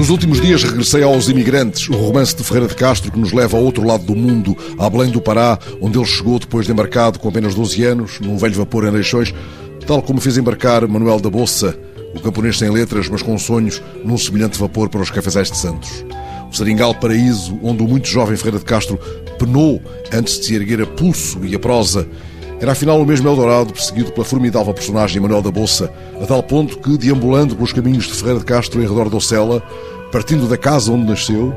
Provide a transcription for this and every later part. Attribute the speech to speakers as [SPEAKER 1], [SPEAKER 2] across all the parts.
[SPEAKER 1] Nos últimos dias regressei aos Imigrantes, o romance de Ferreira de Castro que nos leva ao outro lado do mundo, a Belém do Pará, onde ele chegou depois de embarcado com apenas 12 anos, num velho vapor em Leixões, tal como fez embarcar Manuel da Bolsa, o camponês sem letras, mas com sonhos, num semelhante vapor para os cafezais de Santos. O Seringal Paraíso, onde o muito jovem Ferreira de Castro penou antes de se erguer a pulso e a prosa, era afinal o mesmo Eldorado perseguido pela formidável personagem Manuel da Bolsa, a tal ponto que, deambulando pelos caminhos de Ferreira de Castro em redor do Ocela, partindo da casa onde nasceu,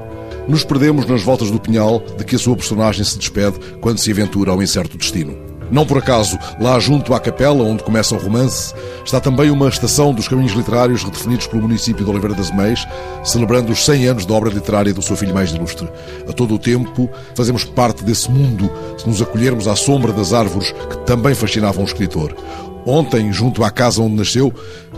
[SPEAKER 1] nos perdemos nas voltas do Pinhal de que a sua personagem se despede quando se aventura ao incerto destino. Não por acaso, lá junto à capela onde começa o romance, está também uma estação dos caminhos literários redefinidos pelo município de Oliveira das Meias, celebrando os 100 anos da obra literária do seu filho mais ilustre. A todo o tempo, fazemos parte desse mundo se nos acolhermos à sombra das árvores que também fascinavam o escritor. Ontem, junto à casa onde nasceu,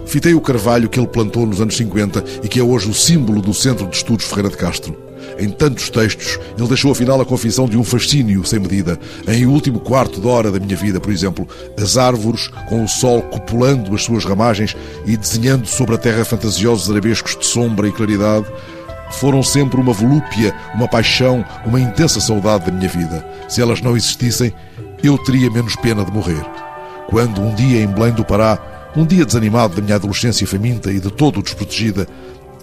[SPEAKER 1] fitei o carvalho que ele plantou nos anos 50 e que é hoje o símbolo do Centro de Estudos Ferreira de Castro. Em tantos textos, ele deixou afinal a confissão de um fascínio sem medida. Em O Último Quarto de Hora da Minha Vida, por exemplo, as árvores, com o sol copulando as suas ramagens e desenhando sobre a terra fantasiosos arabescos de sombra e claridade, foram sempre uma volúpia, uma paixão, uma intensa saudade da minha vida. Se elas não existissem, eu teria menos pena de morrer. Quando um dia em Belém do Pará, um dia desanimado da minha adolescência faminta e de todo desprotegida,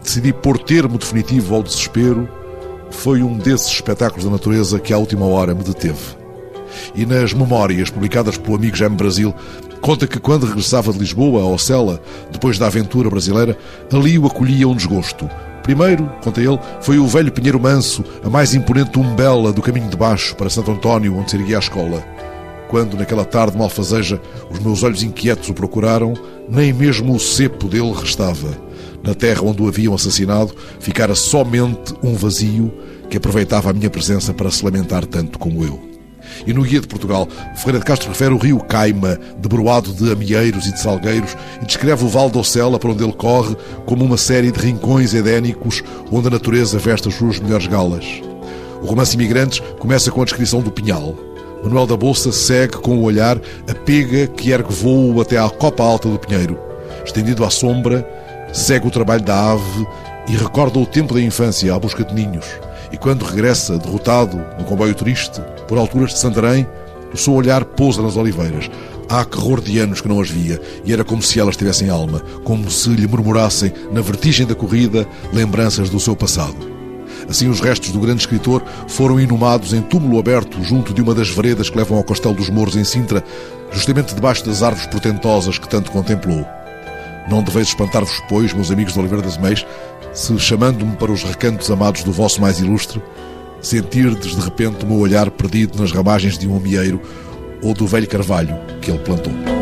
[SPEAKER 1] decidi pôr termo definitivo ao desespero, foi um desses espetáculos da natureza que à última hora me deteve. E nas memórias publicadas pelo amigo Jaime Brasil, conta que quando regressava de Lisboa a Ocela, depois da aventura brasileira, ali o acolhia um desgosto. Primeiro, conta ele, foi o velho Pinheiro Manso, a mais imponente umbela do caminho de baixo para Santo António, onde se erguia a escola. Quando, naquela tarde malfazeja, os meus olhos inquietos o procuraram, nem mesmo o cepo dele restava na terra onde o haviam assassinado, ficara somente um vazio que aproveitava a minha presença para se lamentar tanto como eu. E no Guia de Portugal, Ferreira de Castro refere o rio Caima, debruado de amieiros e de salgueiros, e descreve o Val do Ocela, por onde ele corre, como uma série de rincões edénicos onde a natureza veste as suas melhores galas. O romance Imigrantes começa com a descrição do Pinhal. Manuel da Bolsa segue com o olhar a pega que ergue voo até à copa alta do Pinheiro. Estendido à sombra, segue o trabalho da ave e recorda o tempo da infância à busca de ninhos. E quando regressa, derrotado, no comboio triste, por alturas de Santarém, o seu olhar pousa nas oliveiras. Há terror de anos que não as via, e era como se elas tivessem alma, como se lhe murmurassem, na vertigem da corrida, lembranças do seu passado. Assim, os restos do grande escritor foram inumados em túmulo aberto junto de uma das veredas que levam ao Castelo dos Mouros, em Sintra, justamente debaixo das árvores portentosas que tanto contemplou. Não deveis espantar-vos, pois, meus amigos de Oliveira das se, chamando-me para os recantos amados do vosso mais ilustre, sentirdes de repente o meu olhar perdido nas ramagens de um amieiro ou do velho carvalho que ele plantou.